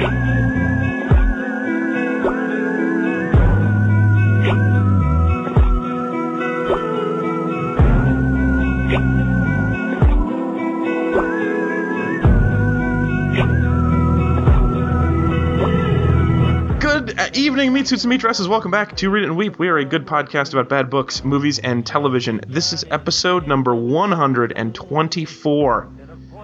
Good uh, evening, meat suits and meat dresses. Welcome back to Read It and Weep. We are a good podcast about bad books, movies, and television. This is episode number 124.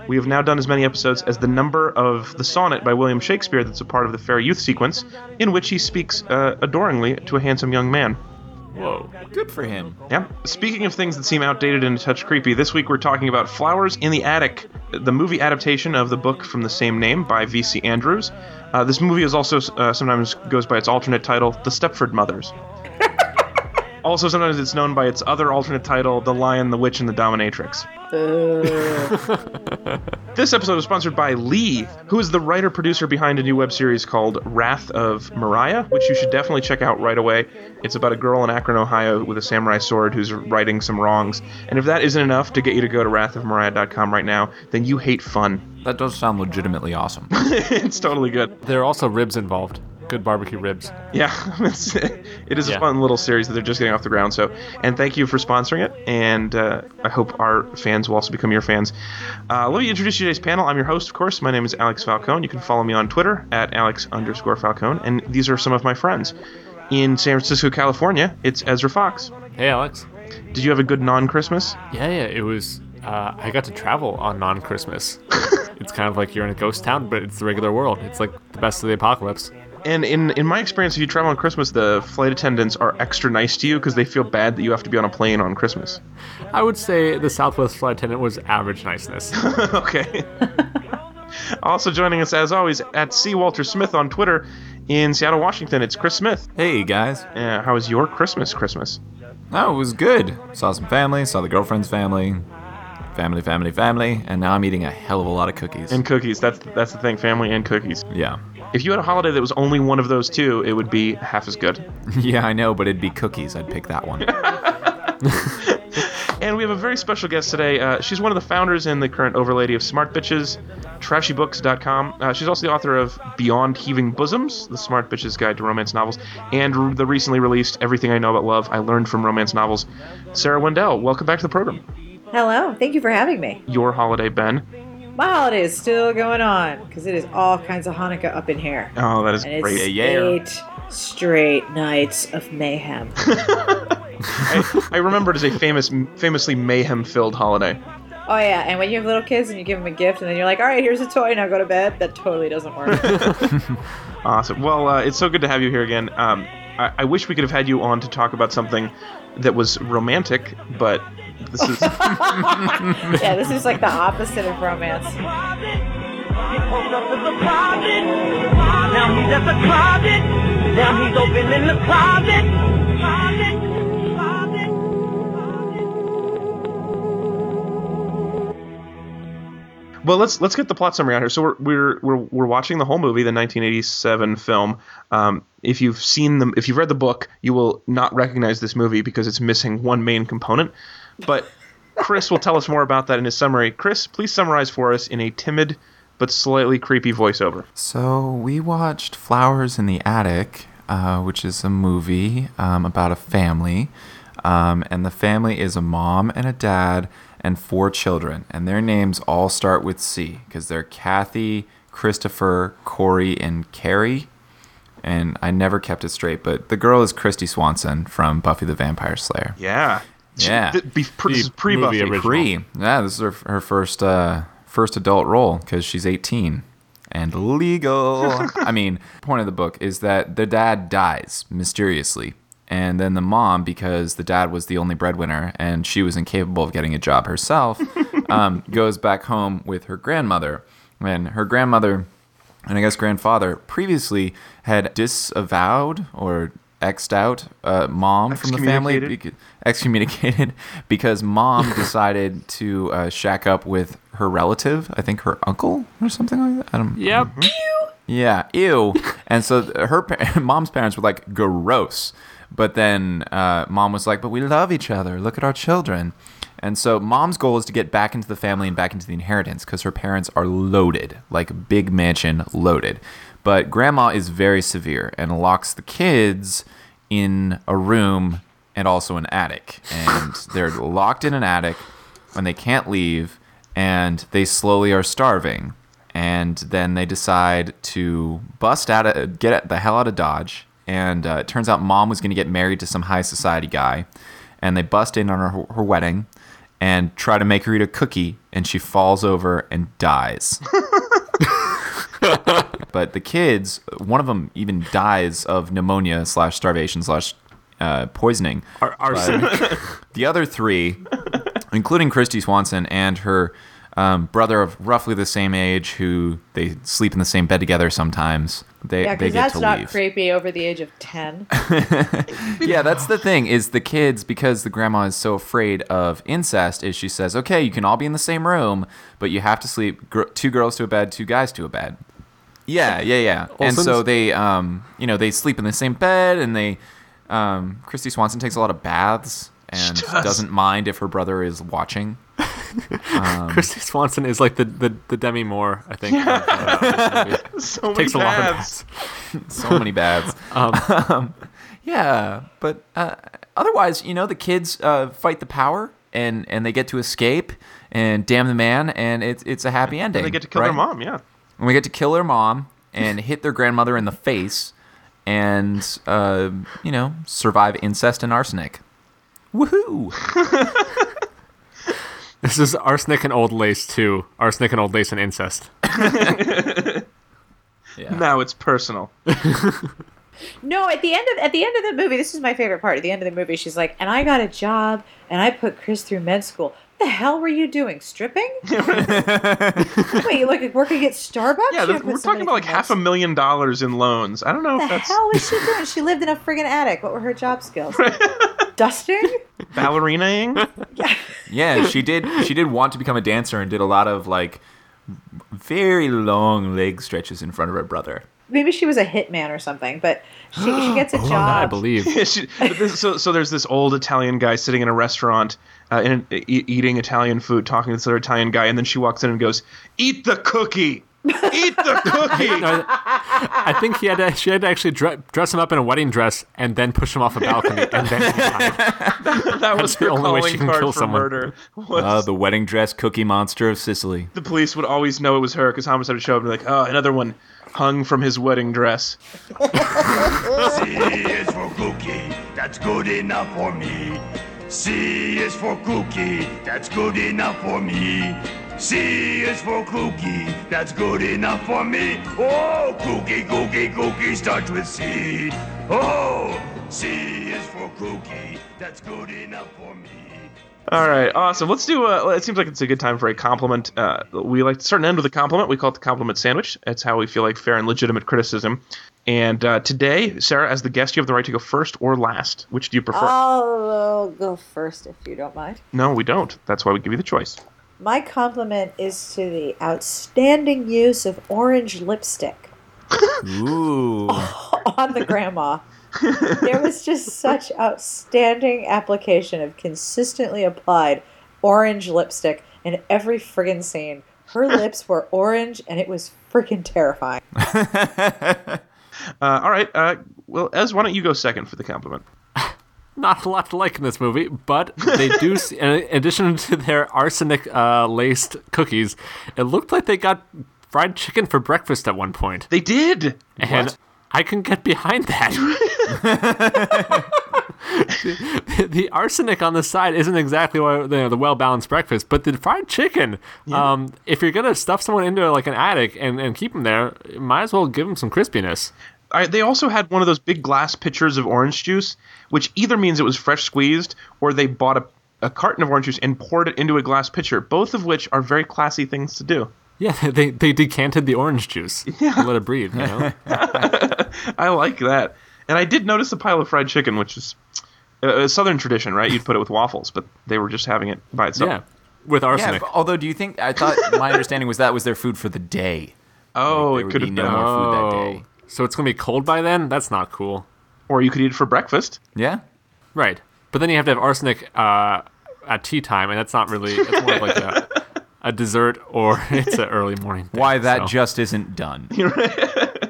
We have now done as many episodes as the number of the sonnet by William Shakespeare that's a part of the Fair Youth sequence, in which he speaks uh, adoringly to a handsome young man. Whoa. Good for him. Yeah. Speaking of things that seem outdated and a touch creepy, this week we're talking about Flowers in the Attic, the movie adaptation of the book from the same name by V.C. Andrews. Uh, this movie is also uh, sometimes goes by its alternate title, The Stepford Mothers. Also, sometimes it's known by its other alternate title, The Lion, the Witch, and the Dominatrix. Uh. This episode is sponsored by Lee, who is the writer producer behind a new web series called Wrath of Mariah, which you should definitely check out right away. It's about a girl in Akron, Ohio with a samurai sword who's righting some wrongs. And if that isn't enough to get you to go to wrathofmariah.com right now, then you hate fun. That does sound legitimately awesome. it's totally good. There are also ribs involved. Good barbecue ribs. Yeah, it's, it is a fun little series that they're just getting off the ground. So, and thank you for sponsoring it. And uh, I hope our fans will also become your fans. Uh, let me introduce you today's panel. I'm your host, of course. My name is Alex Falcone. You can follow me on Twitter at Alex underscore Falcone. And these are some of my friends. In San Francisco, California, it's Ezra Fox. Hey, Alex. Did you have a good non-Christmas? Yeah, yeah. It was. Uh, I got to travel on non-Christmas. it's kind of like you're in a ghost town, but it's the regular world. It's like the best of the apocalypse. And in in my experience, if you travel on Christmas, the flight attendants are extra nice to you because they feel bad that you have to be on a plane on Christmas. I would say the Southwest flight attendant was average niceness. okay. also joining us as always at C Walter Smith on Twitter in Seattle, Washington. It's Chris Smith. hey, guys. Uh, how was your Christmas? Christmas? Oh, it was good. Saw some family, saw the girlfriend's family, family, family, family, and now I'm eating a hell of a lot of cookies. And cookies. That's that's the thing. Family and cookies. yeah. If you had a holiday that was only one of those two, it would be half as good. Yeah, I know, but it'd be cookies. I'd pick that one. And we have a very special guest today. Uh, she's one of the founders and the current overlady of Smart Bitches, TrashyBooks.com. Uh, she's also the author of Beyond Heaving Bosoms, the Smart Bitches Guide to Romance Novels, and the recently released Everything I Know About Love I Learned from Romance Novels. Sarah Wendell, welcome back to the program. Hello, thank you for having me. Your holiday, Ben. My holiday is still going on because it is all kinds of Hanukkah up in here. Oh, that is And great. Yeah. eight straight nights of mayhem. I, I remember it as a famous, famously mayhem-filled holiday. oh, yeah, and when you have little kids and you give them a gift and then you're like, all right, here's a toy, now go to bed, that totally doesn't work. Awesome. Well, uh, it's so good to have you here again. Um, I, I wish we could have had you on to talk about something that was romantic, but this is yeah, this is like the opposite of romance. He pulled up to the closet. Now he's at the closet. Now he's opening the closet. Closet, closet, Well, let's let's get the plot summary out here. So we're we're we're, we're watching the whole movie, the 1987 film. Um, if you've seen them, if you've read the book, you will not recognize this movie because it's missing one main component. But Chris will tell us more about that in his summary. Chris, please summarize for us in a timid but slightly creepy voiceover. So we watched Flowers in the Attic, uh, which is a movie um, about a family, um, and the family is a mom and a dad and four children, and their names all start with C because they're Kathy, Christopher, Corey, and Carrie. And I never kept it straight, but the girl is Christy Swanson from Buffy the Vampire Slayer. Yeah. Yeah. Th- be- pre- this is pre Buffy. original. Pre, yeah, this is her, her first uh, first adult role because she's 18 and legal. I mean, point of the book is that the dad dies mysteriously, and then the mom, because the dad was the only breadwinner and she was incapable of getting a job herself, um, goes back home with her grandmother, and her grandmother and I guess grandfather previously had disavowed or exed out uh, mom from the family, Excommunicated. because mom decided to uh, shack up with her relative, I think her uncle or something like that. I don't, Yep. yeah, ew. and so her pa- mom's parents were like gross, but then uh, mom was like, "But we love each other. Look at our children." And so mom's goal is to get back into the family and back into the inheritance because her parents are loaded, like big mansion loaded. But grandma is very severe and locks the kids in a room and also an attic. And they're locked in an attic and they can't leave and they slowly are starving. And then they decide to bust out of, get the hell out of Dodge. And uh, it turns out mom was going to get married to some high society guy. And they bust in on her, her wedding and try to make her eat a cookie. And she falls over and dies. but the kids, one of them even dies of pneumonia slash starvation slash uh, poisoning. Ar- arsenic. The other three, including Christy Swanson and her um, brother of roughly the same age, who they sleep in the same bed together sometimes. They Yeah, they because get that's to not leave. creepy over the age of 10. yeah, that's the thing is the kids because the grandma is so afraid of incest is she says, "Okay, you can all be in the same room, but you have to sleep gr- two girls to a bed, two guys to a bed." Yeah, yeah, yeah. and so they um, you know, they sleep in the same bed and they um Christy Swanson takes a lot of baths and does. doesn't mind if her brother is watching. Christy Swanson is like the, the, the Demi Moore, I think. of, uh, this movie. So many Takes a lot of baths. baths. so many baths. Um, yeah, but uh, otherwise, you know, the kids uh, fight the power and and they get to escape and damn the man, and it's it's a happy ending. They get to kill their mom. Yeah. And we get to kill their mom and hit their grandmother in the face, and uh, you know, survive incest and arsenic. Woohoo! This is Arsenic and Old Lace too. Arsenic and Old Lace and incest. Yeah. Now it's personal. No, at the end of at the end of the movie, this is my favorite part. At the end of the movie, she's like, "And I got a job, and I put Chris through med school. What the hell were you doing? Stripping? Wait, you like working at Starbucks? Yeah, You we're talking about like through half a million dollars in loans. I don't know school. if The that's hell was she doing? She lived in a friggin' attic. What were her job skills? Dusting? ballerinaing. Yeah. Yeah, she did. She did want to become a dancer and did a lot of like very long leg stretches in front of her brother. Maybe she was a hitman or something. But she she gets a Oh, job. I believe. Yeah, she- but this- so, so there's this old Italian guy sitting in a restaurant, uh, in, e- eating Italian food, talking to this other Italian guy, and then she walks in and goes, "Eat the cookie, eat the cookie." No, I think he had to, she had to actually dre- dress him up in a wedding dress and then push him off a balcony and then hide. that was the her only way she can kill someone. murder. Was Uh, the wedding dress cookie monster of Sicily. the police would always know it was her because homicide would show up and be like, "Oh, another one hung from his wedding dress." C is for cookie, that's good enough for me. C is for cookie, that's good enough for me. C is for cookie, that's good enough for me. Oh, cookie, cookie, cookie starts with C. Oh, C is for cookie, that's good enough for me. All right, awesome. Let's do. Uh, it seems like it's a good time for a compliment. Uh, we like to start and end with a compliment. We call it the compliment sandwich. It's how we feel like fair and legitimate criticism. And uh, today, Sarah, as the guest, you have the right to go first or last. Which do you prefer? I'll go first if you don't mind. no, we don't. That's why we give you the choice. My compliment is to the outstanding use of orange lipstick Ooh. on the grandma. There was just such outstanding application of consistently applied orange lipstick in every friggin' scene. Her lips were orange and it was freaking terrifying. Uh, all right. Uh, well, Ez, why don't you go second for the compliment? Not a lot to like in this movie, but they do. s- In addition to their arsenic uh, laced cookies, it looked like they got fried chicken for breakfast at one point, They did. and I can get behind that. the, the arsenic on the side isn't exactly what, you know, the well balanced breakfast, but the fried chicken. Um, if you're gonna stuff someone into like an attic and, and keep them there, might as well give them some crispiness. I, they also had one of those big glass pitchers of orange juice, which either means it was fresh squeezed or they bought a, a carton of orange juice and poured it into a glass pitcher. Both of which are very classy things to do. Yeah, they, they decanted the orange juice and let it breathe. You know. I like that. And I did notice a pile of fried chicken, which is a, a southern tradition, right? You'd put it with waffles, but they were just having it by itself. Yeah, with arsenic. but although do you think I thought my understanding was that was their food for the day. Oh, There it could be have no been. more food that Oh, day. so it's gonna be cold by then? That's not cool. Or you could eat it for breakfast. Yeah. Right, but then you have to have arsenic uh, at tea time, and that's not really. It's more of like a, a dessert or it's an early morning. Thing, Why that so. just isn't done.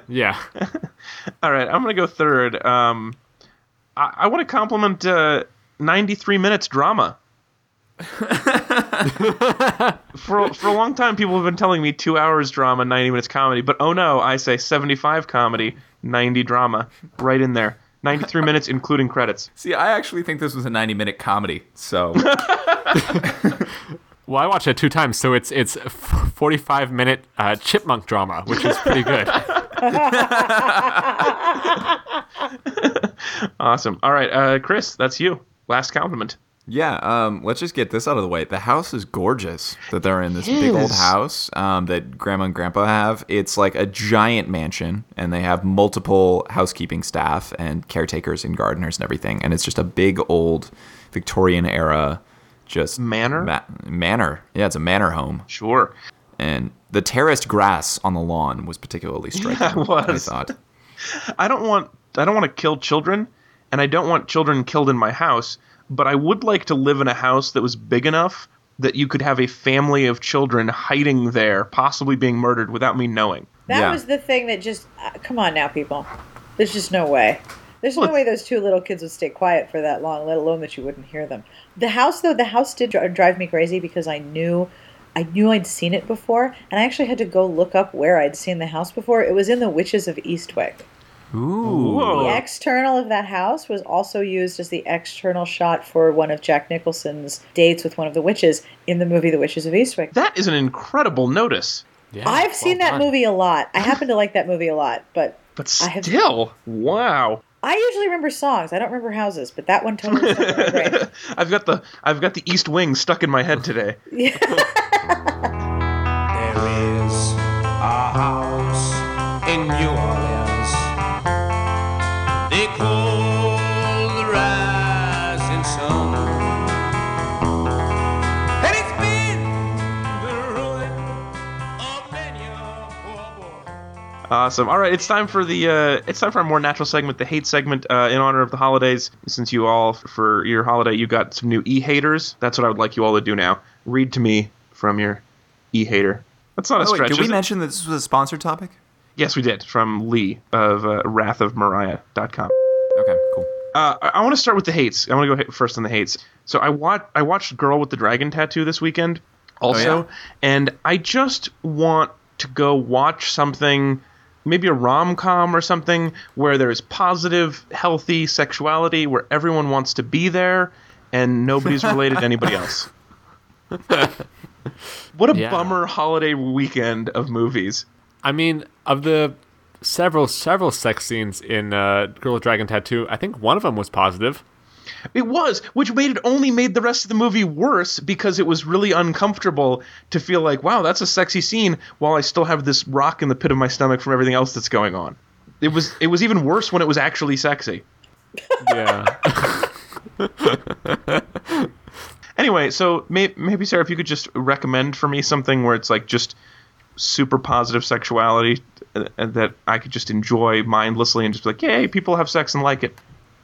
Yeah. All right, I'm gonna go third. Um, I, I want to compliment uh, 93 minutes drama. for for a long time, people have been telling me two hours drama, 90 minutes comedy. But oh no, I say 75 comedy, 90 drama, right in there. 93 minutes, including credits. See, I actually think this was a 90 minute comedy. So, Well, I watched it two times, so it's it's 45 minute uh, chipmunk drama, which is pretty good. Awesome. All right, uh, Chris, that's you. Last compliment. yeah, um, let's just get this out of the way. The house is gorgeous that they're in this big old house um, that grandma and grandpa have. It's like a giant mansion, and they have multiple housekeeping staff and caretakers and gardeners and everything. And it's just a big old Victorian era, just Manor? ma- manor. Yeah, it's a manor home. Sure. and the terraced grass on the lawn was particularly striking. it was. I thought. I don't want I don't want to kill children, and I don't want children killed in my house. But I would like to live in a house that was big enough that you could have a family of children hiding there, possibly being murdered without me knowing. That Yeah. was the thing that just. Uh, come on now, people. There's just no way. There's no way those two little kids would stay quiet for that long, let alone that you wouldn't hear them. The house, though, the house did drive me crazy because I knew. I knew I'd seen it before, and I actually had to go look up where I'd seen the house before. It was in The Witches of Eastwick. Ooh. Whoa. The external of that house was also used as the external shot for one of Jack Nicholson's dates with one of the witches in the movie The Witches of Eastwick. That is an incredible notice. Yeah, I've well seen that done. movie a lot. I happen to like that movie a lot, but But I have- still, wow. I usually remember songs. I don't remember houses, but that one totally stuck in my brain. I've got the I've got the East Wing stuck in my head today. There is a house in New Orleans. Awesome. All right, it's time for the uh, it's time for a more natural segment, the hate segment, uh, in honor of the holidays. Since you all for your holiday, you got some new e haters. That's what I would like you all to do now. Read to me from your e hater. That's not a Oh, wait, stretch. did we mention that this was a sponsored topic? Yes, we did. From Lee of uh, wrathofmariah.com. Okay, cool. Uh, I, I want to start with the hates. I want to go first on the hates. So I watched I watched Girl with the Dragon Tattoo this weekend, also, yeah? and I just want to go watch something, maybe a rom com or something where there is positive, healthy sexuality, where everyone wants to be there, and nobody's related to anybody else. What a Yeah. bummer holiday weekend of movies. I mean, of the several several sex scenes in uh, Girl with Dragon Tattoo, I think one of them was positive. It was, which made it only made the rest of the movie worse because it was really uncomfortable to feel like, wow, that's a sexy scene, while I still have this rock in the pit of my stomach from everything else that's going on. It was it was even worse when it was actually sexy. Yeah. Anyway, so may, maybe Sarah, if you could just recommend for me something where it's like just super positive sexuality uh, that I could just enjoy mindlessly and just be like, yay, people have sex and like it.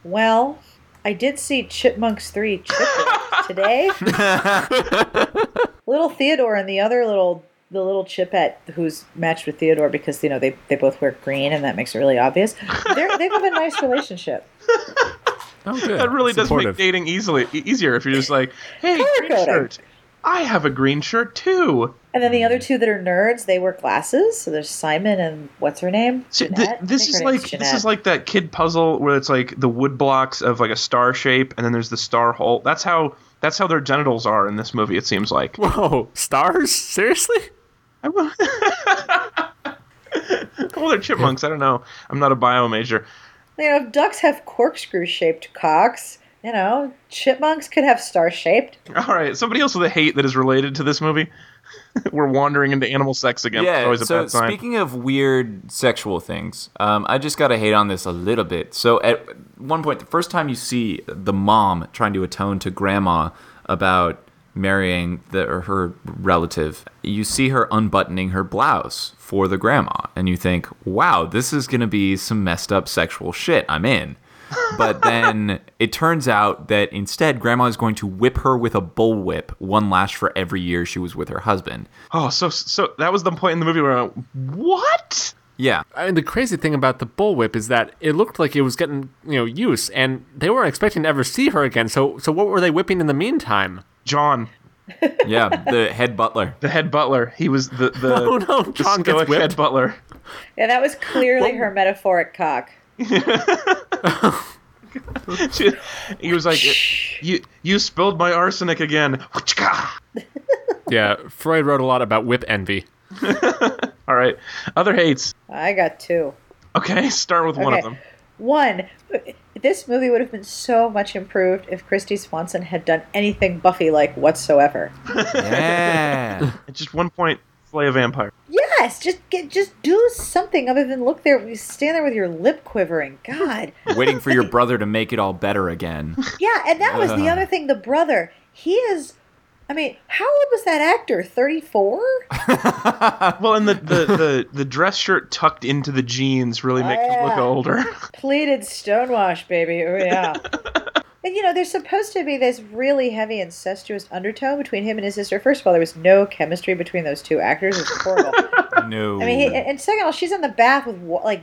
Well, I did see Chipmunks 3 Chipwreck today. little Theodore and the other little the little Chipette who's matched with Theodore because you know they, they both wear green and that makes it really obvious. They're, they have a nice relationship. Oh, good. That really does Supportive. make dating easily easier if you're just like, hey, green shirt. I have a green shirt too. And then the other two that are nerds, they wear glasses. So there's Simon and what's her name? See, th- this is her name's like this is like that kid puzzle where it's like the wood blocks of like a star shape, and then there's the star hole. That's how that's how their genitals are in this movie. It seems like. Whoa, stars? Seriously? I will- well, they're chipmunks. I don't know. I'm not a bio major. You know, ducks have corkscrew shaped cocks, you know, chipmunks could have star shaped. All right, somebody else with a hate that is related to this movie. We're wandering into animal sex again. Yeah. always a So bad sign. speaking of weird sexual things, um, I just gotta hate on this a little bit. So at one point, the first time you see the mom trying to atone to grandma about marrying the or her relative, you see her unbuttoning her blouse for the grandma, and you think, "Wow, this is gonna be some messed up sexual shit." I'm in. But then it turns out that instead, grandma is going to whip her with a bullwhip, one lash for every year she was with her husband. oh, so so that was the point in the movie where I went, what? Yeah. I mean, the crazy thing about the bullwhip is that it looked like it was getting you know use, and they weren't expecting to ever see her again. So, so what were they whipping in the meantime? John, Yeah. The head butler. the head butler. He was the the, Oh no, the John gets stoic head butler. Yeah, that was clearly her metaphoric cock. He was like, "You you spilled my arsenic again." Yeah, Freud wrote a lot about whip envy. All right, other hates. I got two. Okay, start with one of them. One, this movie would have been so much improved if Christy Swanson had done anything Buffy like whatsoever. Yeah. At just one point, slay a vampire. Yes, just get, just do something other than look there. You stand there with your lip quivering. God. Waiting for your brother to make it all better again. Yeah, and that was the other thing. The brother, he is. I mean, how old was that actor? Thirty-four. Well, and the, the, the, the dress shirt tucked into the jeans really makes him look oh, older. Pleated stonewash, baby. Oh yeah. And you know, there's supposed to be this really heavy incestuous undertone between him and his sister. First of all, there was no chemistry between those two actors. It's horrible. No. I mean, he, and second of all, she's in the bath with like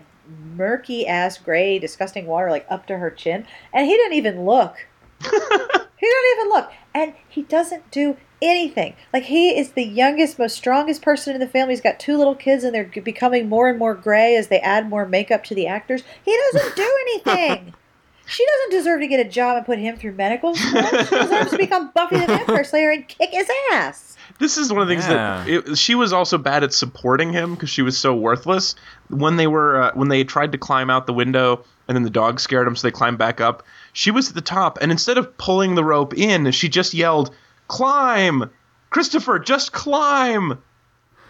murky ass gray, disgusting water like up to her chin, and he didn't even look. he didn't even look, and he doesn't do anything. Like he is the youngest, most strongest person in the family. He's got two little kids, and they're becoming more and more gray as they add more makeup to the actors. He doesn't do anything. She doesn't deserve to get a job and put him through medical school. She deserves to become Buffy the Vampire Slayer and kick his ass. This is one of the things that it, she was also bad at supporting him because she was so worthless. When they were uh, when they tried to climb out the window and then the dog scared them, so they climbed back up. She was at the top, and instead of pulling the rope in, she just yelled, "Climb, Christopher! Just climb!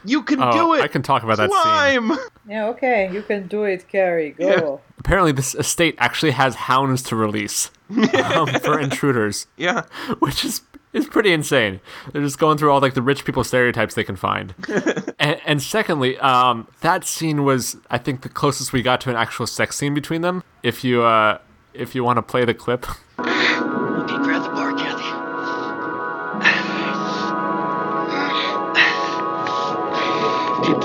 You can Oh, do it! I can talk about that scene. Yeah, okay, you can do it, Carrie. Go. Apparently, this estate actually has hounds to release um, for intruders, Yeah, which is is pretty insane. They're just going through all like the rich people stereotypes they can find. and, and secondly, um, that scene was I think the closest we got to an actual sex scene between them. If you uh, if you want to play the clip,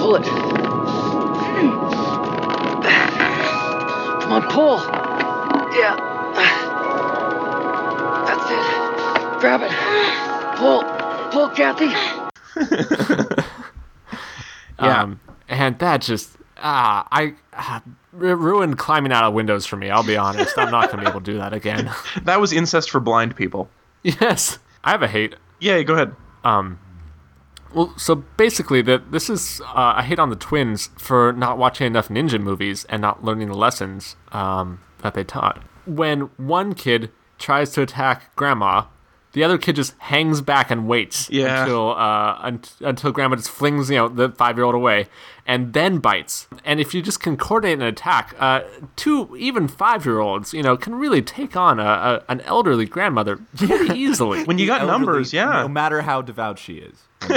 pull it. Come on, pull. Yeah. That's it. Grab it. Pull. Pull, Kathy. Yeah. um, and that just ah, I ah, ru- ruined climbing out of windows for me. I'll be honest, I'm not gonna be able to do that again. that was incest for blind people. yes, I have a hate Yeah, go ahead. Um, well, so basically, that this is uh, hate on the twins for not watching enough ninja movies and not learning the lessons um, that they taught. When one kid tries to attack grandma, the other kid just hangs back and waits Yeah. until uh, un- until grandma just flings you know the five year old away and then bites. And if you just can coordinate an attack, uh, two even five year olds you know can really take on a, a an elderly grandmother pretty easily. When you got Elderly, numbers, yeah. No matter how devout she is.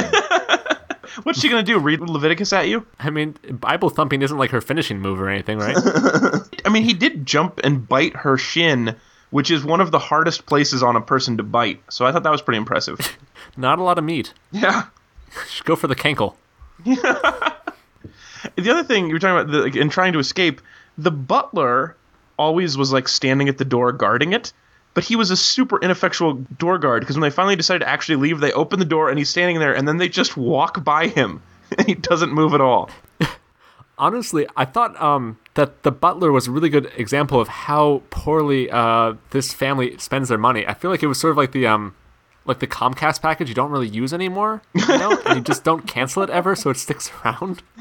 What's she gonna do? Read Leviticus at you? I mean, Bible thumping isn't like her finishing move or anything, right? I mean, he did jump and bite her shin, which is one of the hardest places on a person to bite. So I thought that was pretty impressive. Not a lot of meat. Yeah. Just go for the cankle. The other thing you were talking about, the, like, in trying to escape, the butler always was like standing at the door guarding it, but he was a super ineffectual door guard because when they finally decided to actually leave, they open the door and he's standing there, and then they just walk by him, and he doesn't move at all. Honestly, I thought um, that the butler was a really good example of how poorly uh, this family spends their money. I feel like it was sort of like the um, like the Comcast package you don't really use anymore, you know, and you just don't cancel it ever, so it sticks around.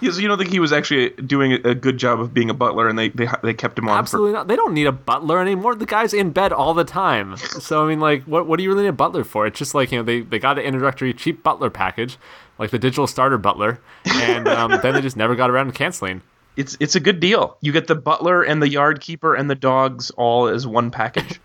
Yeah, so you don't think he was actually doing a good job of being a butler, and they they, they kept him on Absolutely not. They don't need a butler anymore. The guy's in bed all the time. So I mean, like, what what do you really need a butler for? It's just like you know they they got an introductory cheap butler package, like the digital starter butler, and um, then they just never got around to canceling. It's it's a good deal. You get the butler and the yard keeper and the dogs all as one package.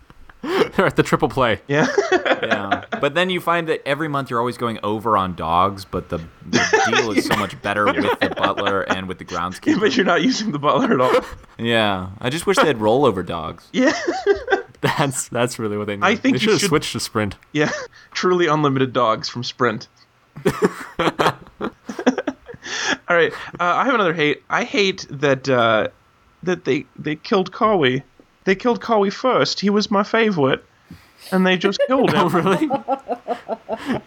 They're at the triple play. Yeah. yeah. But then you find that every month you're always going over on dogs, but the, the deal is so much better with the butler and with the groundskeeper. but you're not using the butler at all. Yeah. I just wish they had rollover dogs. Yeah. That's that's really what they need. I think they you should have should- switched to sprint. Yeah. Truly unlimited dogs from Sprint. all All right, uh, I have another hate. I hate that uh, that they they killed Cowie. They killed Cowie first. He was my favorite, and they just killed him. Oh, really?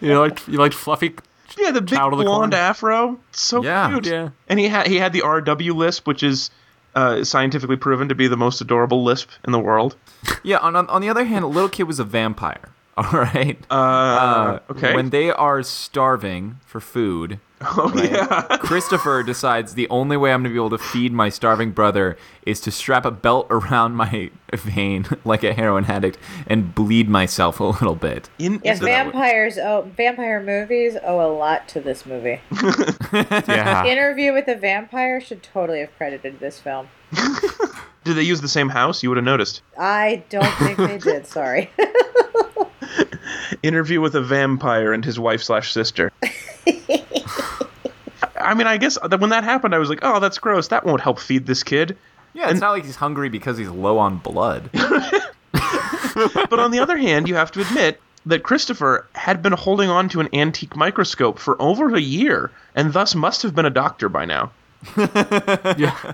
you liked you liked fluffy? Yeah, the big of the blonde corn. afro, so Yeah. cute. Yeah. and he had he had the RW lisp, which is uh, scientifically proven to be the most adorable lisp in the world. Yeah. On, on on the other hand, a little kid was a vampire. All right. Uh, okay. When they are starving for food, oh yeah. Christopher decides the only way I'm going to be able to feed my starving brother is to strap a belt around my vein like a heroin addict and bleed myself a little bit. In, Yes, so that would- vampires. Oh, vampire movies owe a lot to this movie. Yeah. Interview with a Vampire should totally have credited this film. Did they use the same house? You would have noticed. I don't think they did. Sorry. Interview with a vampire and his wife slash sister. I mean, I guess that when that happened, I was like, "Oh, that's gross. That won't help feed this kid." Yeah, it's not like he's hungry because he's low on blood. But on the other hand, you have to admit that Christopher had been holding on to an antique microscope for over a year, and thus must have been a doctor by now. yeah.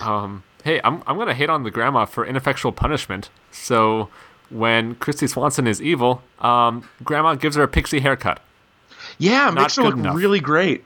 Um, hey, I'm I'm gonna hate on the grandma for ineffectual punishment. So when Christy Swanson is evil, um, grandma gives her a pixie haircut. Yeah, it makes her good look enough. really great.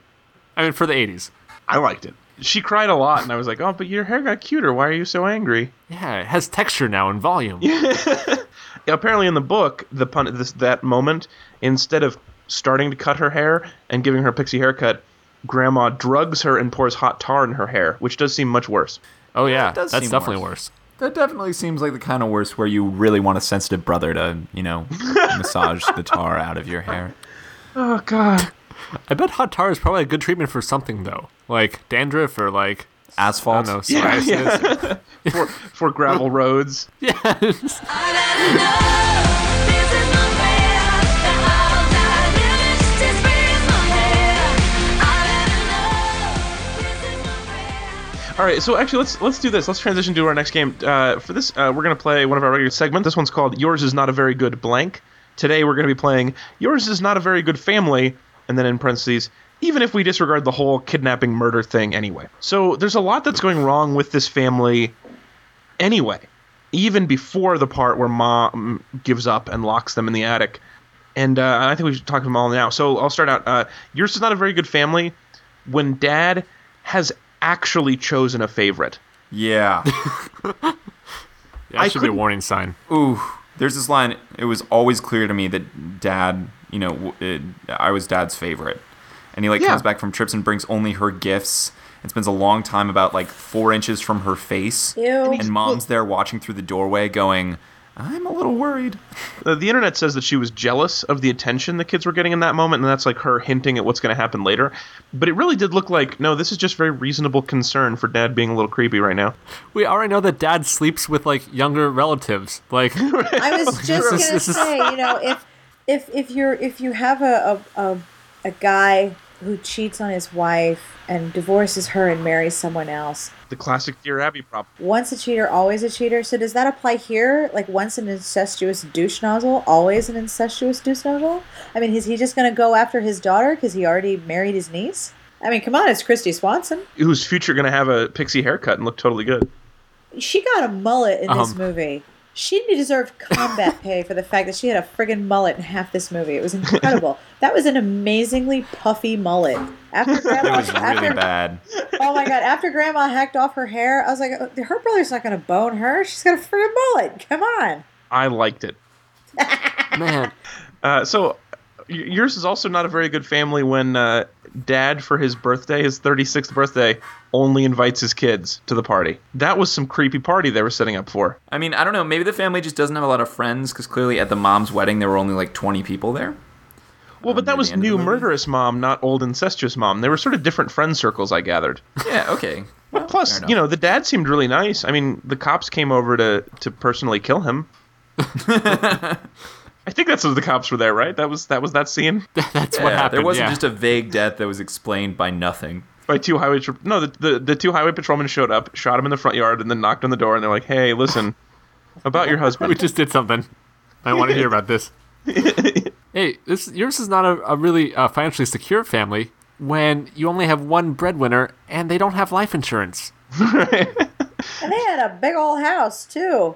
I mean, for the '80s. I liked it. She cried a lot, and I was like, "Oh, but your hair got cuter. Why are you so angry?" Yeah, it has texture now and volume. apparently in the book the pun this that moment instead of starting to cut her hair and giving her a pixie haircut grandma drugs her and pours hot tar in her hair which does seem much worse Oh yeah, it that's definitely worse. worse. That definitely seems like the kind of worse where you really want a sensitive brother to, you know, massage the tar out of your hair. oh god I bet hot tar is probably a good treatment for something though, like dandruff or like I Asphalt. don't know psoriasis. for, for gravel roads. Yes. all right so actually let's let's do this. Let's transition to our next game. Uh, for this uh, we're going to play one of our regular segments. This one's called yours is not a very good blank. Today we're going to be playing yours is not a very good family and then in parentheses even if we disregard the whole kidnapping murder thing anyway so there's a lot that's going wrong with this family anyway even before the part where mom gives up and locks them in the attic and uh, i think we should talk to them all now so i'll start out uh, yours is not a very good family when dad has actually chosen a favorite Yeah. That I should be a warning sign. Ooh, there's this line. It was always clear to me that dad, you know, it, I was dad's favorite. And he like Yeah. comes back from trips and brings only her gifts and spends a long time about like four inches from her face. Ew. And mom's there watching through the doorway going, I'm a little worried. Uh, the internet says that she was jealous of the attention the kids were getting in that moment, and that's like her hinting at what's going to happen later. But it really did look like no, this is just very reasonable concern for dad being a little creepy right now. We already know that dad sleeps with like younger relatives. Like, I was just This gonna say, you know, if if if you're if you have a, a a a guy who cheats on his wife and divorces her and marries someone else, The classic Dear Abby problem. once a cheater, always a cheater. So does that apply here? Like once an incestuous douche nozzle, always an incestuous douche nozzle? I mean, is he just gonna go after his daughter because he already married his niece? I mean, come on, it's Christy Swanson. Whose future going to have a pixie haircut and look totally good. She got a mullet in this Um. Movie. She deserved combat pay for the fact that she had a friggin' mullet in half this movie. It was incredible. that was an amazingly puffy mullet. After It grandma, was really after, bad. oh my god! After grandma hacked off her hair, I was like, "Oh, her brother's not gonna bone her. She's got a friggin' mullet. Come on. I liked it. man, Uh, so y- yours is also not a very good family when uh, dad for his birthday, his 36th birthday, only invites his kids to the party. That was some creepy party they were setting up for. I mean, I don't know. Maybe the family just doesn't have a lot of friends because clearly at the mom's wedding there were only like 20 people there. Well, but that was of the new murderous mom, not old incestuous mom. They were sort of different friend circles, I gathered. Yeah, okay. Well, Plus, you know, the dad seemed really nice. I mean, the cops came over to to personally kill him. I think that's what the cops were there, right? That was that was that scene that's Yeah, what happened. There wasn't yeah. just a vague death that was explained by nothing. by two highway. Tr- no, the, the the two highway patrolmen showed up, shot him in the front yard, and then knocked on the door. And they're like, "Hey, listen, about your husband. we just did something. I want to hear about this. hey, this yours is not a, a really uh, financially secure family. when you only have one breadwinner and they don't have life insurance? And they had a big old house too.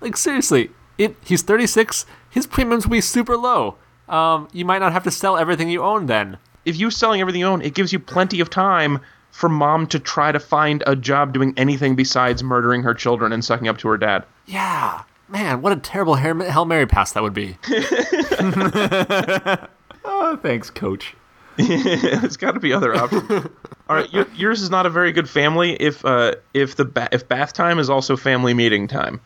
Like seriously, it he's 36. His premiums will be super low. Um, you might not have to sell everything you own then. If you're selling everything you own, it gives you plenty of time for mom to try to find a job doing anything besides murdering her children and sucking up to her dad. Yeah, man, what a terrible Hail Mary pass that would be. Oh, thanks, Coach. There's got to be other options. All right, your, yours is not a very good family if uh, if the ba- if bath time is also family meeting time.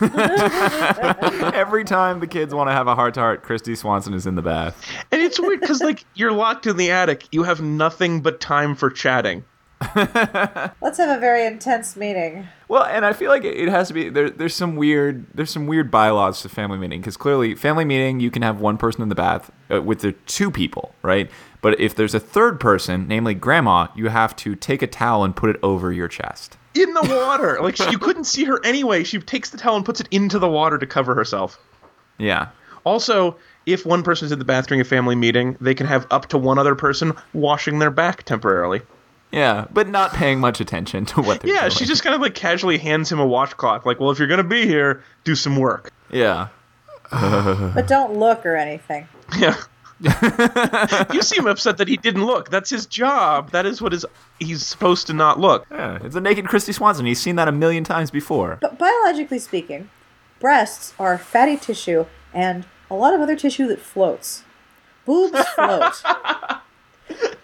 Every time the kids want to have a heart to heart, Christy Swanson is in the bath. And it's weird because like you're locked in the attic, you have nothing but time for chatting. Let's have a very intense meeting. Well, and I feel like it it has to be there. There's some weird. There's some weird bylaws to family meeting because clearly, family meeting you can have one person in the bath uh, with the two people, right? But if there's a third person, namely grandma, you have to take a towel and put it over your chest. In the water, like she, you couldn't see her anyway. She takes the towel and puts it into the water to cover herself. Yeah. Also, if one person's in the bath during a family meeting, they can have up to one other person washing their back temporarily. Yeah, but not paying much attention to what they're Yeah, doing. Yeah, she just kind of like casually hands him a washcloth, like, "Well, if you're gonna be here, do some work." Yeah. But don't look or anything. Yeah. you seem upset that he didn't look. That's his job. That is what is he's supposed to not look. Yeah, it's a naked Christy Swanson. He's seen that a million times before. But biologically speaking, breasts are fatty tissue and a lot of other tissue that floats. Boobs float.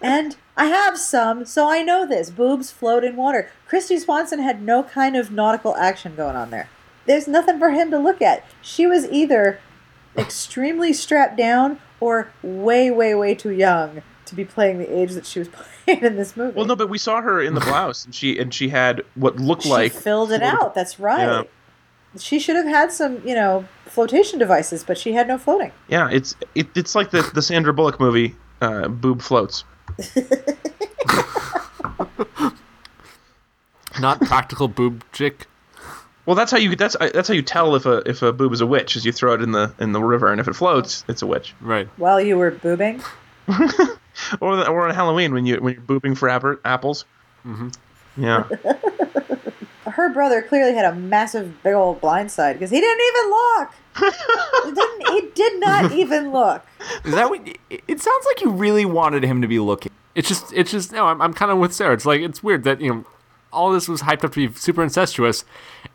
and I have some, so I know this. Boobs float in water. Christy Swanson had no kind of nautical action going on there. There's nothing for him to look at. She was either extremely strapped down or way, way, way too young to be playing the age that she was playing in this movie. Well, no, but we saw her in the blouse, and she and she had what looked she like filled it out. That's right. Yeah. She should have had some, you know, flotation devices, but she had no floating. Yeah, it's it, it's like the the Sandra Bullock movie, uh, Boob Floats. Not practical boob chick. Well, that's how you that's that's how you tell if a if a boob is a witch, is you throw it in the in the river, and if it floats, it's a witch. Right. While you were boobing, Or the, or on Halloween when you when you're boobing for apple, apples. Mm-hmm. Yeah. her brother clearly had a massive, big old blind side because he didn't even look. he, didn't, he did not even look. Is that what? It it sounds like you really wanted him to be looking. It's just, it's just, no, I'm, I'm kind of with Sarah. It's like, it's weird that, you know, all this was hyped up to be super incestuous,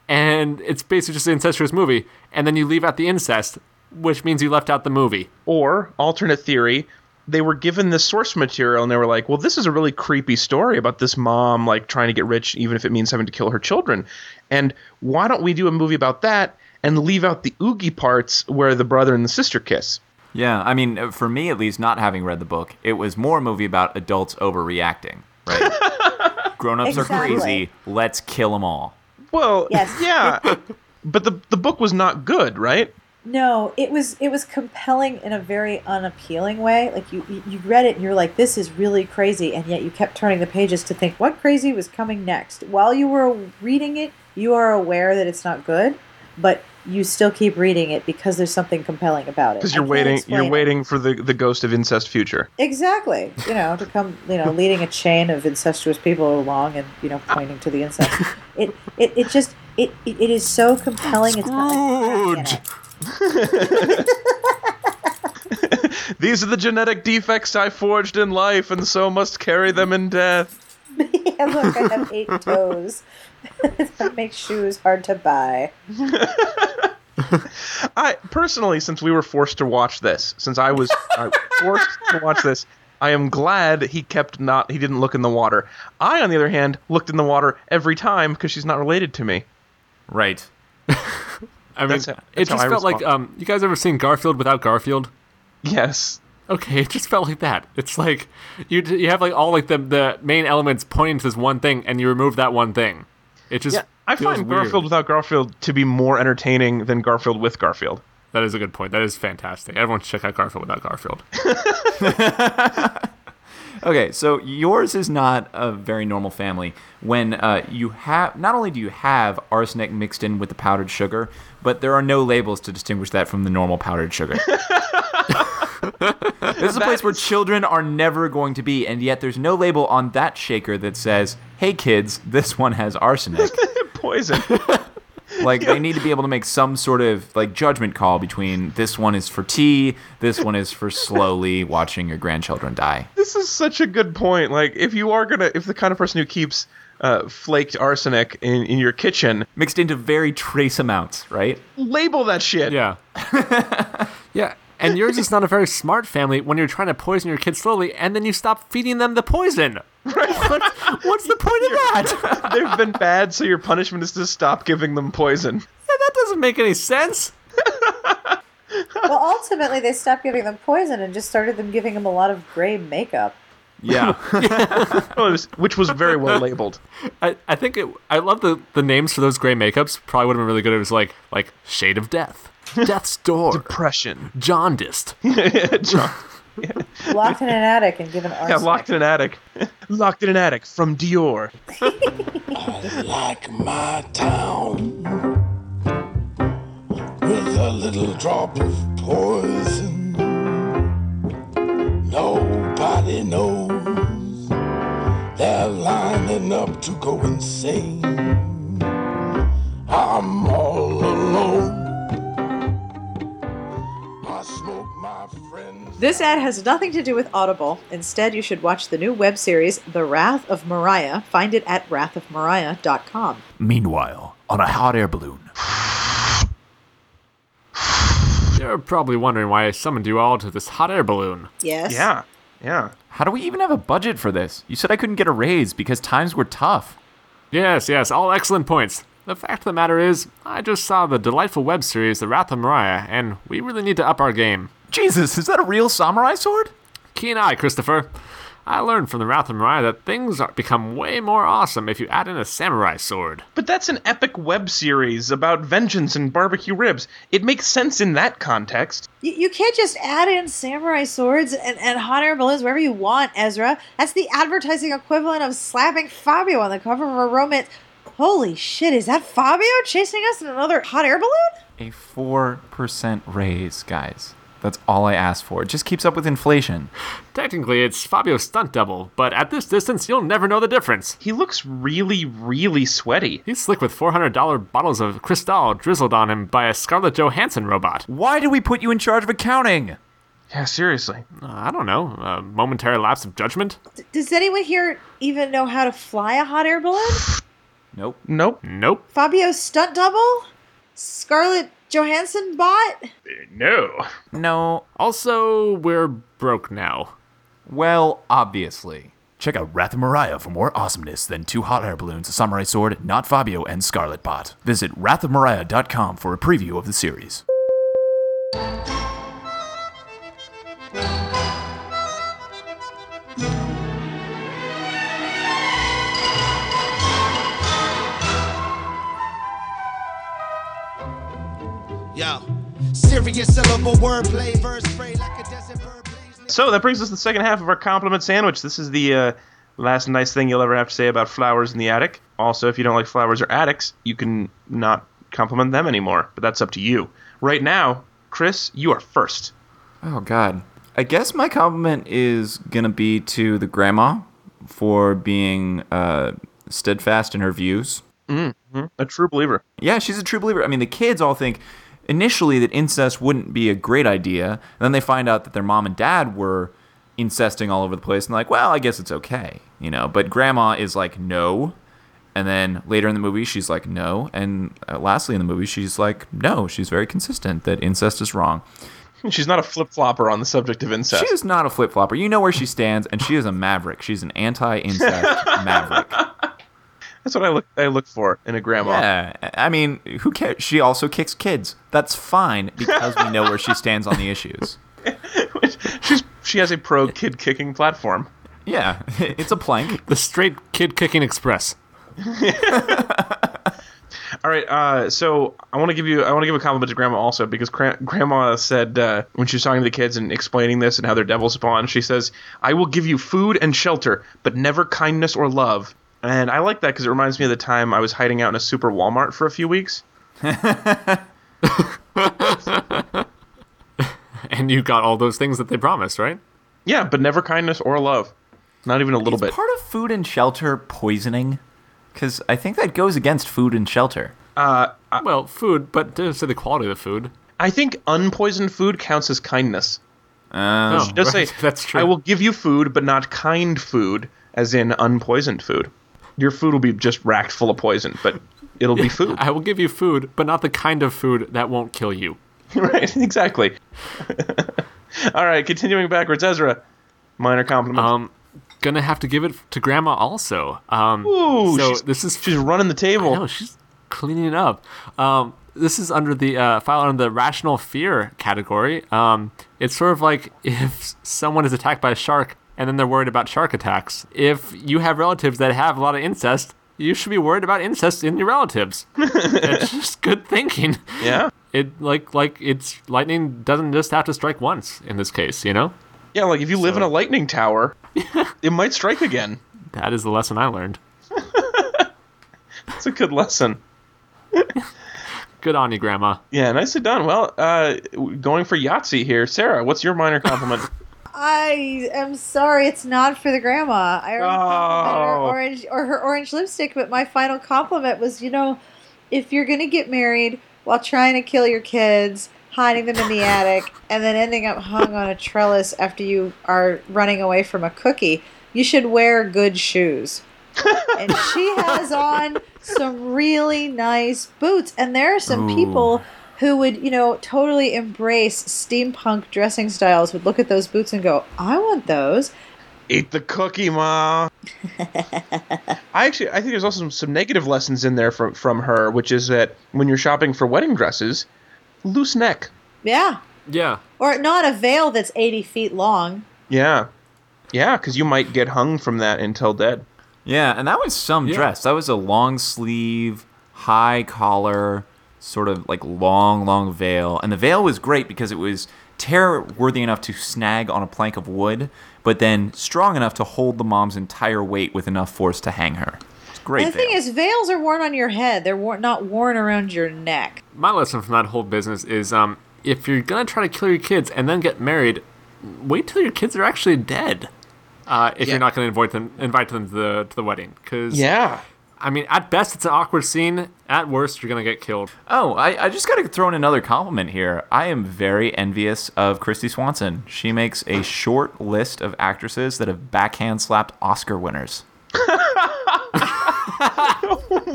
and it's basically just an incestuous movie, and then you leave out the incest, which means you left out the movie. Or alternate theory, they were given the source material and they were like, "Well, this is a really creepy story about this mom like trying to get rich even if it means having to kill her children. And why don't we do a movie about that and leave out the oogie parts where the brother and the sister kiss?" Yeah, I mean, uh, for me at least, not having read the book, it was more a movie about adults overreacting. Right? Grown-ups are crazy. Let's kill them all. Well, Yes. yeah. but the the book was not good, right? No, it was it was compelling in a very unappealing way. Like you you you read it and you're like, this is really crazy, and yet you kept turning the pages to think what crazy was coming next. While you were reading it, you are aware that it's not good, but you still keep reading it because there's something compelling about it. Because you're waiting you're it. waiting for the the ghost of incest future. Exactly. You know, to come, you know, leading a chain of incestuous people along and, you know, pointing to the incest. It it, it just it, it it is so compelling. It's got like crack in Scrooge! it. These are the genetic defects I forged in life and so must carry them in death. yeah, look, I have eight toes. That makes shoes hard to buy. I personally, since we were forced to watch this, since I was uh, forced to watch this, I am glad he kept not. He didn't look in the water. I, on the other hand, looked in the water every time because she's not related to me. Right. I mean, That's how- it just I felt like, um, you guys ever seen Garfield without Garfield? Yes. Okay, it just felt like that. It's like you you have like all like the the main elements pointing to this one thing, and you remove that one thing. It just Yeah, I feels find weird. Garfield without Garfield to be more entertaining than Garfield with Garfield. That is a good point. That is fantastic. Everyone should check out Garfield without Garfield. Okay, so yours is not a very normal family. When uh, you have, not only do you have arsenic mixed in with the powdered sugar, but there are no labels to distinguish that from the normal powdered sugar. This is a place where children are never going to be, and yet there's no label on that shaker that says, "Hey kids, this one has arsenic." Poison. like they need to be able to make some sort of like judgment call between this one is for tea, this one is for slowly watching your grandchildren die. this is such a good point. Like, if you are gonna, if the kind of person who keeps uh, flaked arsenic in, in your kitchen, Mixed into very trace amounts, right? label that shit. Yeah. yeah. And yours is not a very smart family when you're trying to poison your kids slowly and then you stop feeding them the poison. What- what's the point of that? They've been bad, so your punishment is to stop giving them poison. Yeah, that doesn't make any sense. Well, ultimately, they stopped giving them poison and just started them giving them a lot of gray makeup. Yeah. Oh, it was- which was very well labeled. I, I think it, I love the, the names for those gray makeups. Probably would have been really good. It was like like Shade of Death, Death's Door, Depression. Jaundiced. John, Locked in an attic and given arsenic. yeah, arsenic. locked in an attic. locked in an attic from Dior. like my town with a little drop of poison. Nobody knows they're lining up to go insane. I'm all This ad has nothing to do with Audible. Instead, you should watch the new web series, The Wrath of Mariah. Find it at wrathofmariah.com. Meanwhile, on a hot air balloon. You're probably wondering why I summoned you all to this hot air balloon. Yes. Yeah, yeah. How do we even have a budget for this? You said I couldn't get a raise because times were tough. Yes, yes, all excellent points. The fact of the matter is, I just saw the delightful web series, The Wrath of Mariah, and we really need to up our game. Jesus, is that a real samurai sword? Keen eye, Christopher. I learned from The Wrath of Mariah that things are, become way more awesome if you add in a samurai sword. But that's an epic web series about vengeance and barbecue ribs. It makes sense in that context. You, you can't just add in samurai swords and, and hot air balloons wherever you want, Ezra. That's the advertising equivalent of slapping Fabio on the cover of a romance. Holy shit, is that Fabio chasing us in another hot air balloon? A 4% raise, guys. That's all I ask for. It just keeps up with inflation. Technically, it's Fabio's stunt double, but at this distance, you'll never know the difference. He looks really, really sweaty. He's slick with $400 bottles of Cristal drizzled on him by a Scarlett Johansson robot. Why do we put you in charge of accounting? Yeah, seriously. Uh, I don't know, a momentary lapse of judgment? D- does anyone here even know how to fly a hot air balloon? Nope. Nope. Nope. Fabio's stunt double? Scarlett Johansson bot? No. No. Also, we're broke now. Well, obviously. Check out Wrath of Mariah for more awesomeness than two hot air balloons, a samurai sword, not Fabio, and Scarlett Bot. Visit wrathofmariah.com for a preview of the series. Serious syllable wordplay, verse spray like a desert bird. So that brings us to the second half of our compliment sandwich. This is the uh, last nice thing you'll ever have to say about flowers in the attic. Also, if you don't like flowers or attics, you can not compliment them anymore, but that's up to you. Right now, Chris, you are first. Oh, God. I guess my compliment is going to be to the grandma for being uh, steadfast in her views. A true believer. Yeah, she's a true believer. I mean, the kids all think initially that incest wouldn't be a great idea. And then they find out that their mom and dad were incesting all over the place and like, well, I guess it's okay, you know. But grandma is like, no. And then later in the movie, she's like, no. And uh, lastly in the movie, she's like, no. She's very consistent that incest is wrong. She's not a flip flopper on the subject of incest. She is not a flip flopper. You know where she stands, and she is a maverick. She's an anti incest maverick. That's what I look I look for in a grandma. Yeah, I mean, who cares? She also kicks kids. That's fine because we know where she stands on the issues. She's she has a pro kid kicking platform. Yeah, it's a plank. The straight kid kicking express. All right, uh, so I want to give you I want to give a compliment to Grandma also because gra- Grandma said uh, when she was talking to the kids and explaining this and how they're devil spawn, she says, "I will give you food and shelter, but never kindness or love." And I like that because it reminds me of the time I was hiding out in a super Walmart for a few weeks. And you got all those things that they promised, right? Yeah, but never kindness or love. Not even a little Is bit. part of food and shelter poisoning? Because I think that goes against food and shelter. Uh, well, food, but to say the quality of the food. I think unpoisoned food counts as kindness. Uh, Oh, Just right, say, that's true. I will give you food, but not kind food, as in unpoisoned food. Your food will be just racked full of poison, but it'll be food. I will give you food, but not the kind of food that won't kill you. right, exactly. All right, continuing backwards, Ezra. Minor compliments. Um, gonna have to give it to Grandma also. Um, Ooh, so she's- this is She's running the table. No, she's cleaning it up. Um, this is under the uh, file under the rational fear category. Um, it's sort of like if someone is attacked by a shark and then they're worried about shark attacks. If you have relatives that have a lot of incest, you should be worried about incest in your relatives. it's just good thinking. Yeah. It like like it's lightning doesn't just have to strike once in this case, you know. Yeah, like if you live in a lightning tower, it might strike again. That is the lesson I learned. It's a good lesson. Good on you, Grandma. Yeah, nicely done. Well, uh, going for Yahtzee here. Sarah, what's your minor compliment? I am sorry, it's not for the grandma. I already complimented her Oh. orange or her orange lipstick, but my final compliment was, you know, if you're gonna get married while trying to kill your kids, hiding them in the attic, and then ending up hung on a trellis after you are running away from a cookie, you should wear good shoes. and she has on some really nice boots, and there are some Ooh. people who would, you know, totally embrace steampunk dressing styles, would look at those boots and go, I want those. Eat the cookie, ma. I actually, I think there's also some, some negative lessons in there from from her, which is that when you're shopping for wedding dresses, loose neck. Yeah. Yeah. Or not a veil that's 80 feet long. Yeah, yeah, because you might get hung from that until dead. Yeah, and that was some Yeah. dress. That was a long sleeve, high collar, sort of like long, long veil. And the veil was great because it was tear worthy enough to snag on a plank of wood, but then strong enough to hold the mom's entire weight with enough force to hang her. It's great. And the thing is, veils are worn on your head. They're wor- not worn around your neck. my lesson from that whole business is um, if you're gonna try to kill your kids and then get married, wait till your kids are actually dead. Uh, if Yeah. you're not gonna invite them, invite them to the to the wedding, because Yeah, I mean, at best it's an awkward scene. At worst, you're gonna get killed. Oh, I, I just got to throw in another compliment here. I am very envious of Kristy Swanson. She makes a short list of actresses that have backhand slapped Oscar winners.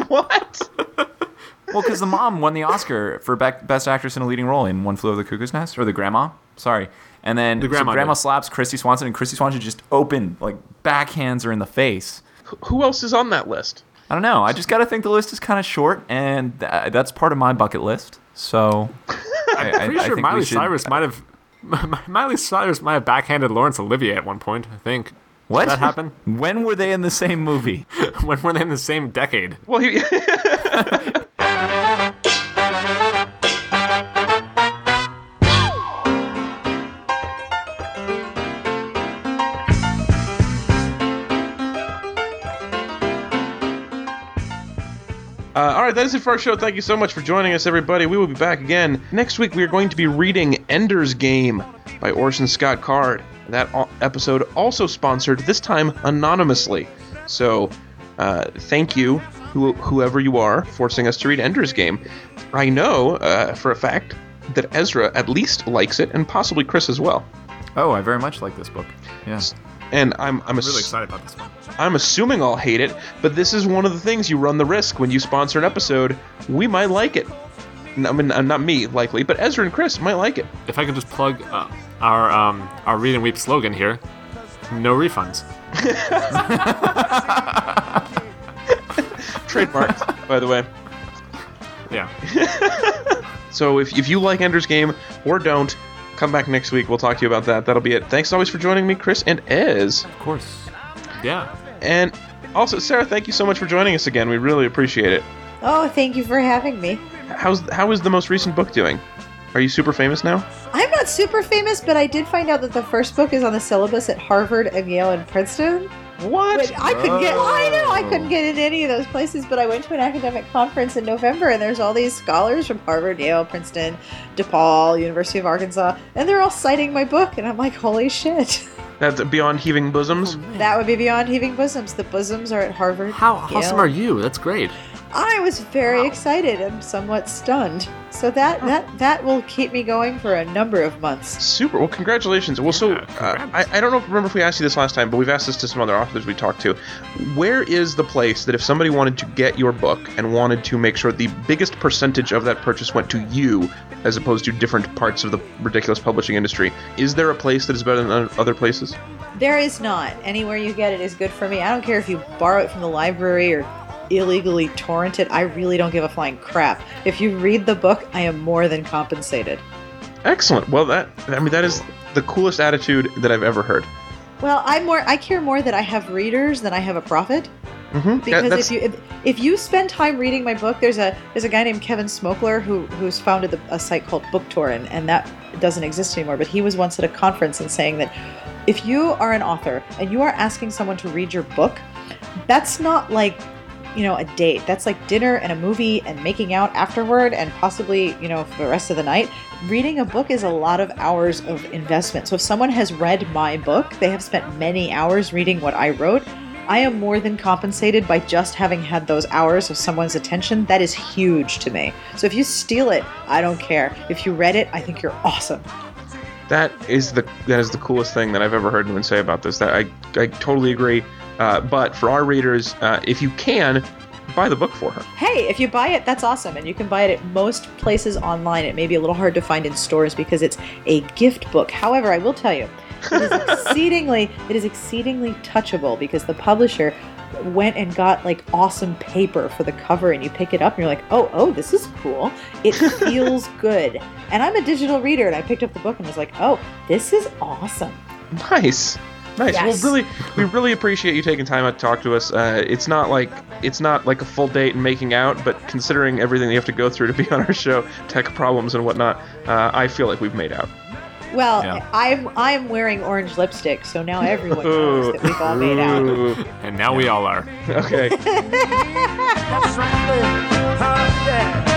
what? Well, because the mom won the Oscar for bec- best actress in a leading role in One Flew Over the Cuckoo's Nest, or the grandma. Sorry, and then The grandma so grandma did. slaps Kristy Swanson, and Kristy Swanson just open like backhands her in the face. Who else is on that list? I don't know. I just got to think the list is kind of short, and th- uh, that's part of my bucket list. So I, I- Pretty I sure think we Miley should- Cyrus might have. Miley Cyrus might have backhanded Laurence Olivier at one point. I think. What Did that happen? When were they in the same movie? when were they in the same decade? Well, he, Uh, all right, that is it for our show. Thank you so much for joining us, everybody. We will be back again next week. We are going to be reading Ender's Game by Orson Scott Card. That episode also sponsored this time anonymously. So, uh, thank you, who, whoever you are, forcing us to read Ender's Game. I know uh, for a fact that Ezra at least likes it, and possibly Chris as well. Oh, I very much like this book. Yeah. And I'm I'm, ass- Really excited about this one. I'm assuming I'll hate it, but this is one of the things you run the risk when you sponsor an episode. We might like it. N- I mean, uh, not me likely, but Ezra and Chris might like it. If I could just plug uh, our um, our read and weep slogan here, no refunds. Trademarked, by the way. Yeah. So if, if you like Ender's Game or don't, come back next week. We'll talk to you about that. That'll be it. Thanks always for joining me, Chris and Ez. Of course. Yeah. And also, Sarah, thank you so much for joining us again. We really appreciate it. Oh, thank you for having me. How's how is the most recent book doing? Are you super famous now? I'm not super famous, but I did find out that the first book is on the syllabus at Harvard and Yale and Princeton. What? But I couldn't get. I know I couldn't oh. get in any of those places. But I went to an academic conference in November, and there's all these scholars from Harvard, Yale, Princeton, DePaul, University of Arkansas, and they're all citing my book, and I'm like, holy shit! That's beyond heaving bosoms. that would be beyond heaving bosoms. The bosoms are at Harvard. How awesome are you? That's great. I was very excited and somewhat stunned. So that that that will keep me going for a number of months. Super. Well, congratulations. Well, so uh. I, I don't know. Remember if we asked you this last time, but we've asked this to some other authors we talked to. Where is the place that if somebody wanted to get your book and wanted to make sure the biggest percentage of that purchase went to you, as opposed to different parts of the ridiculous publishing industry, is there a place that is better than other places? There is not. Anywhere you get it is good for me. I don't care if you borrow it from the library or illegally torrent it. I really don't give a flying crap. If you read the book, I am more than compensated. Excellent. Well, that I mean that is the coolest attitude that I've ever heard. Well, I more I care more that I have readers than I have a profit. Mm-hmm. Because if you if, if you spend time reading my book, there's a there's a guy named Kevin Smokler who who's founded the, a site called BookTour, and, and that doesn't exist anymore. But he was once at a conference and saying that if you are an author and you are asking someone to read your book, that's not like you know a date. That's like dinner and a movie and making out afterward, and possibly you know for the rest of the night. Reading a book is a lot of hours of investment. So if someone has read my book, they have spent many hours reading what I wrote. I am more than compensated by just having had those hours of someone's attention. That is huge to me. So if you steal it, I don't care. If you read it, I think you're awesome. That is the that is the coolest thing that I've ever heard anyone say about this. That I I totally agree. Uh, but for our readers, uh, if you can, buy the book for her. Hey, if you buy it, that's awesome. And you can buy it at most places online. It may be a little hard to find in stores because it's a gift book. However, I will tell you, it is exceedingly it is exceedingly touchable because the publisher went and got like awesome paper for the cover and you pick it up and you're like, "Oh, oh, this is cool. It feels good." And I'm a digital reader and I picked up the book and was like, "Oh, this is awesome." Nice. Nice. Yes. Well, really, we really appreciate you taking time out to talk to us. Uh, it's not like it's not like a full date and making out, but considering everything you have to go through to be on our show, tech problems and whatnot, uh, I feel like we've made out. Well, Yeah. I'm I'm wearing orange lipstick, so now everyone knows that we've all made out. And now we all are. Okay.